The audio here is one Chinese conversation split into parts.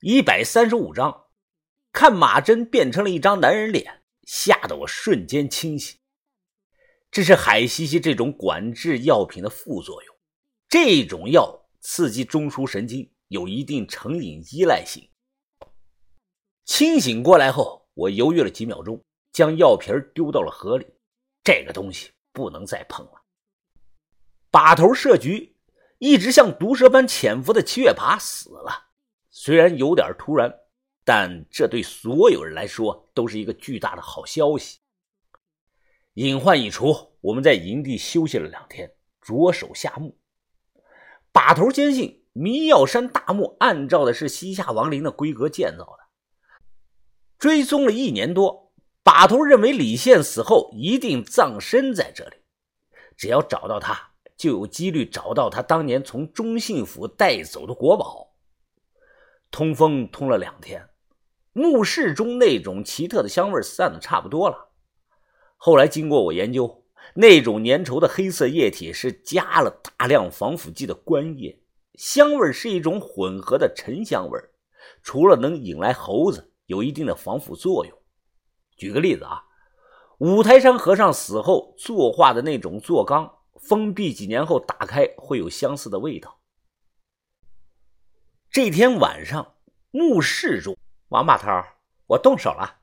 一百三十五章，看马真变成了一张男人脸，吓得我瞬间清醒。这是海西西这种管制药品的副作用，这种药刺激中枢神经，有一定成瘾依赖性。清醒过来后，我犹豫了几秒钟，将药瓶丢到了河里。这个东西不能再碰了。把头设局。一直像毒蛇般潜伏的七月爬死了，虽然有点突然，但这对所有人来说都是一个巨大的好消息。隐患一除，我们在营地休息了两天，着手下墓。把头坚信迷药山大墓按照的是西夏王陵的规格建造的，追踪了一年多，把头认为李现死后一定葬身在这里，只要找到他。就有几率找到他当年从中信府带走的国宝。通风通了两天，墓室中那种奇特的香味散的差不多了。后来经过我研究，那种粘稠的黑色液体是加了大量防腐剂的官液，香味是一种混合的沉香味除了能引来猴子，有一定的防腐作用。举个例子啊，五台山和尚死后作画的那种坐缸。封闭几年后打开会有相似的味道。这天晚上，墓室中，王把头，我动手了。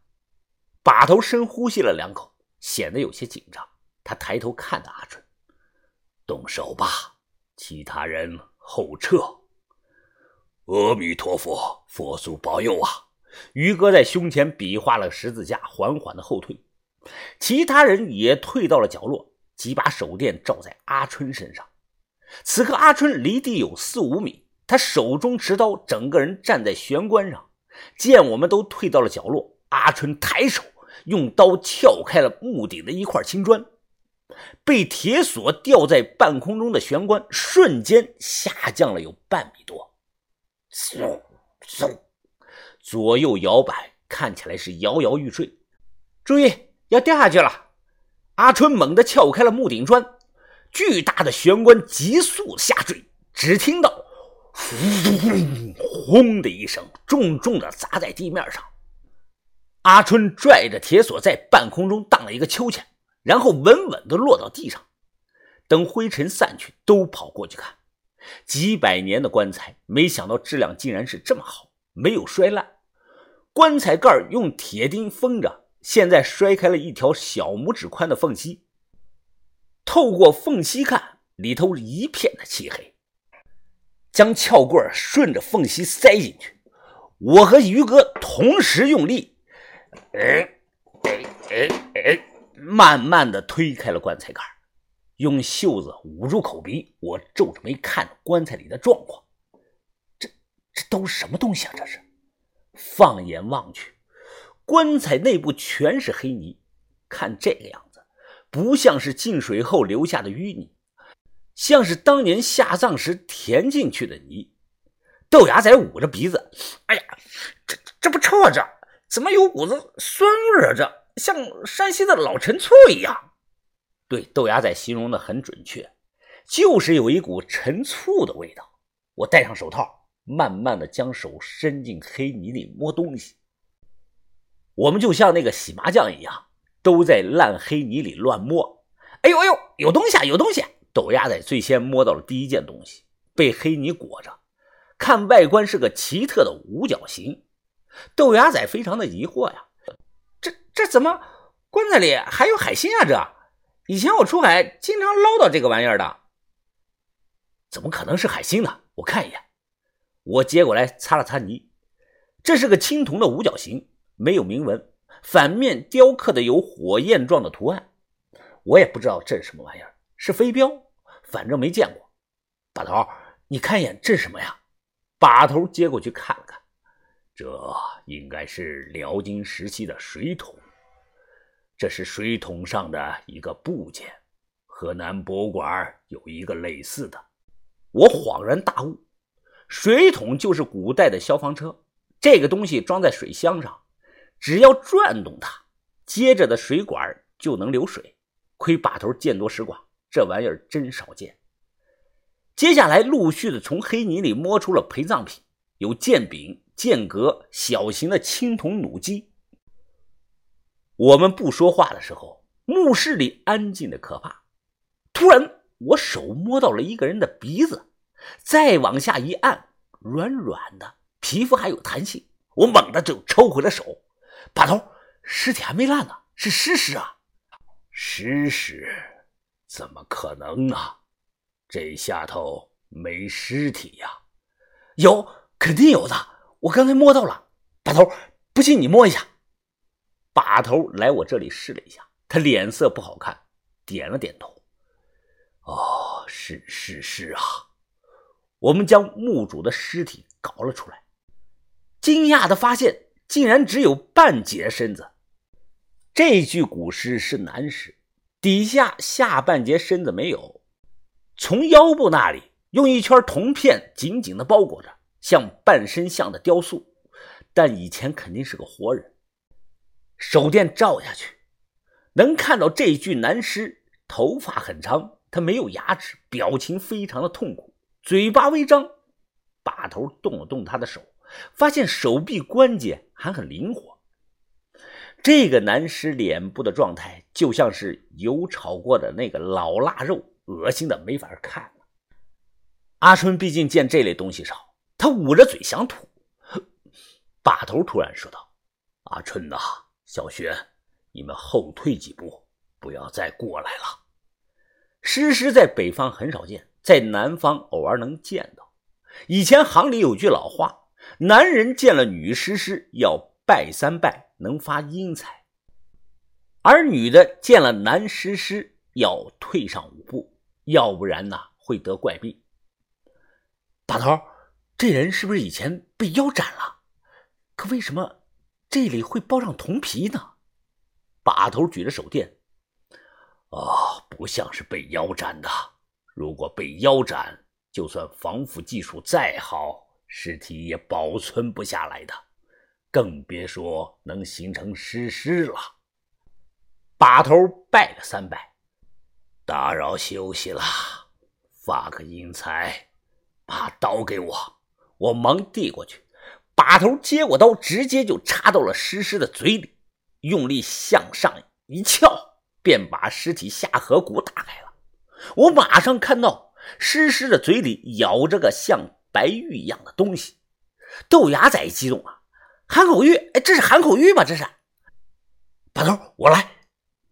把头深呼吸了两口，显得有些紧张。他抬头看着阿春：“动手吧，其他人后撤。”阿弥陀佛，佛祖保佑啊！于哥在胸前比划了十字架，缓缓的后退。其他人也退到了角落。几把手电照在阿春身上，此刻阿春离地有四五米，他手中持刀，整个人站在玄关上。见我们都退到了角落，阿春抬手用刀撬开了木顶的一块青砖，被铁锁吊在半空中的玄关瞬间下降了有半米多，嗖嗖，左右摇摆，看起来是摇摇欲坠。注意，要掉下去了。阿春猛地撬开了木顶砖，巨大的玄关急速下坠，只听到“轰”的一声，重重的砸在地面上。阿春拽着铁锁在半空中荡了一个秋千，然后稳稳地落到地上。等灰尘散去，都跑过去看。几百年的棺材，没想到质量竟然是这么好，没有摔烂。棺材盖用铁钉封着。现在摔开了一条小拇指宽的缝隙，透过缝隙看，里头一片的漆黑。将撬棍顺着缝隙塞进去，我和于哥同时用力，哎哎哎哎，慢慢的推开了棺材盖，用袖子捂住口鼻。我皱着眉看棺材里的状况，这这都什么东西啊？这是，放眼望去。棺材内部全是黑泥，看这个样子，不像是进水后留下的淤泥，像是当年下葬时填进去的泥。豆芽仔捂着鼻子：“哎呀，这这不臭啊？这怎么有股子酸味啊？这像山西的老陈醋一样。”对，豆芽仔形容的很准确，就是有一股陈醋的味道。我戴上手套，慢慢的将手伸进黑泥里摸东西。我们就像那个洗麻将一样，都在烂黑泥里乱摸。哎呦哎呦，有东西啊，有东西！豆芽仔最先摸到了第一件东西，被黑泥裹着，看外观是个奇特的五角形。豆芽仔非常的疑惑呀，这这怎么棺材里还有海星啊？这以前我出海经常捞到这个玩意儿的，怎么可能是海星呢？我看一眼，我接过来擦了擦泥，这是个青铜的五角形。没有铭文，反面雕刻的有火焰状的图案，我也不知道这是什么玩意儿，是飞镖，反正没见过。把头，你看一眼，这是什么呀？把头接过去看了看，这应该是辽金时期的水桶，这是水桶上的一个部件，河南博物馆有一个类似的。我恍然大悟，水桶就是古代的消防车，这个东西装在水箱上。只要转动它，接着的水管就能流水。亏把头见多识广，这玩意儿真少见。接下来陆续的从黑泥里摸出了陪葬品，有剑柄、剑格小型的青铜弩机。我们不说话的时候，墓室里安静的可怕。突然，我手摸到了一个人的鼻子，再往下一按，软软的，皮肤还有弹性。我猛地就抽回了手。把头，尸体还没烂呢，是尸尸啊！尸尸？怎么可能呢？这下头没尸体呀？有，肯定有的。我刚才摸到了。把头，不信你摸一下。把头来我这里试了一下，他脸色不好看，点了点头。哦，是是是啊！我们将墓主的尸体搞了出来，惊讶的发现，竟然只有半截身子。这具古尸是男尸，底下下半截身子没有，从腰部那里用一圈铜片紧紧的包裹着，像半身像的雕塑，但以前肯定是个活人。手电照下去，能看到这具男尸头发很长，他没有牙齿，表情非常的痛苦，嘴巴微张。把头动了动他的手，发现手臂关节还很灵活。这个男尸脸部的状态就像是油炒过的那个老腊肉，恶心的没法看了。阿春毕竟见这类东西少，他捂着嘴想吐。把头突然说道：“阿春呐。”小雪，你们后退几步，不要再过来了。尸尸在北方很少见，在南方偶尔能见到。以前行里有句老话：男人见了女尸尸要拜三拜，能发阴财；而女的见了男尸尸要退上五步，要不然呢会得怪病。大头，这人是不是以前被腰斩了？可为什么？这里会包上铜皮呢。把头举着手电，啊，不像是被腰斩的。如果被腰斩，就算防腐技术再好，尸体也保存不下来的，更别说能形成尸尸了。把头拜了三拜，打扰休息了，发个阴财，把刀给我。我忙递过去。把头接过刀，直接就插到了尸尸的嘴里，用力向上一撬，便把尸体下颌骨打开了。我马上看到尸尸的嘴里咬着个像白玉一样的东西。豆芽仔激动啊：“含口玉！哎，这是含口玉吗？这是！”把头，我来！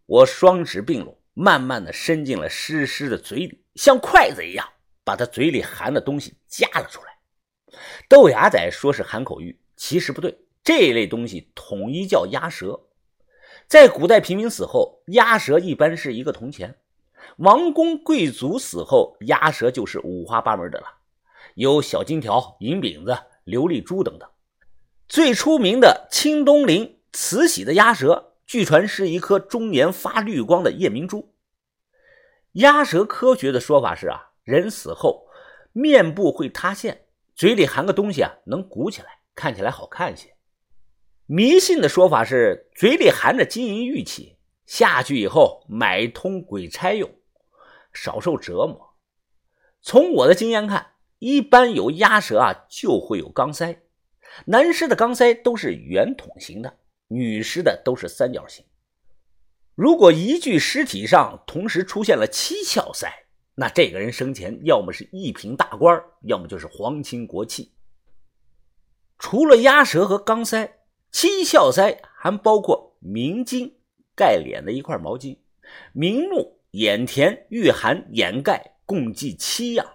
我双指并拢，慢慢的伸进了诗诗的嘴里，像筷子一样，把他嘴里含的东西夹了出来。豆芽仔说是含口玉，其实不对。这一类东西统一叫鸭舌。在古代平民死后，鸭舌一般是一个铜钱；王公贵族死后，鸭舌就是五花八门的了，有小金条、银饼子、琉璃珠等等。最出名的清东陵慈禧的鸭舌，据传是一颗终年发绿光的夜明珠。鸭舌科学的说法是啊，人死后面部会塌陷。嘴里含个东西啊，能鼓起来，看起来好看些。迷信的说法是，嘴里含着金银玉器，下去以后买通鬼差用，少受折磨。从我的经验看，一般有鸭舌啊，就会有钢塞。男尸的钢塞都是圆筒形的，女尸的都是三角形。如果一具尸体上同时出现了七窍塞，那这个人生前要么是一品大官，要么就是皇亲国戚。除了鸭舌和钢塞，七窍塞还包括明巾盖脸的一块毛巾、明目、眼田、玉函、眼盖，共计七样。